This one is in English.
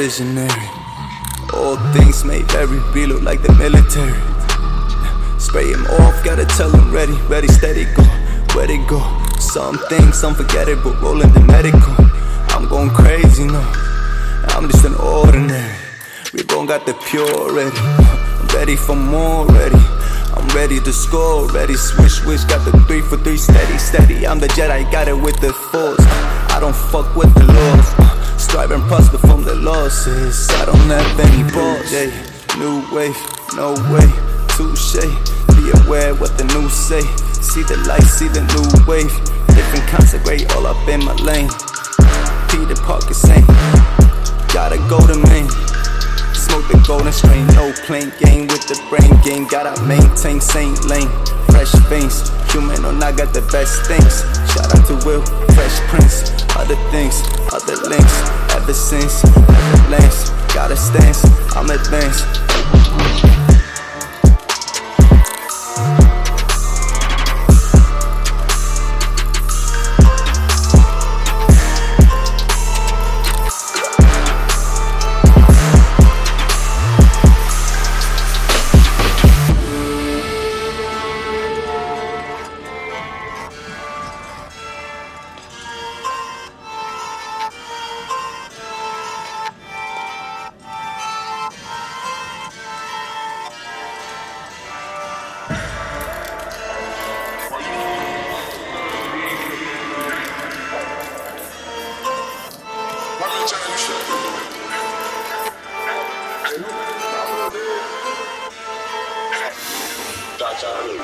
visionary. All things made very real, look like the military. Spray him off, gotta tell him ready, ready, steady, go, where they go. Some things unforgettable, rolling the medical. I'm going crazy, no. I'm just an ordinary. Reborn got the pure ready. I'm ready for more, ready. I'm ready to score, ready. Swish, swish, got the three for three, steady, steady. I'm the Jedi, got it with the force. I don't fuck with the laws. Strive and prosper from the losses. I don't have any balls. Yeah, new wave, no way, touche. Be aware what the news say. See the light, see the new wave. Different concentrate all up in my lane. Peter Parker saying, gotta go to. Smoke the golden strain, no plain game with the brain game. Gotta maintain same lane, fresh veins. Human or not, got the best things. Shout out to Will, Fresh Prince. Other things, other links. Ever since, ever lance. 大家乐一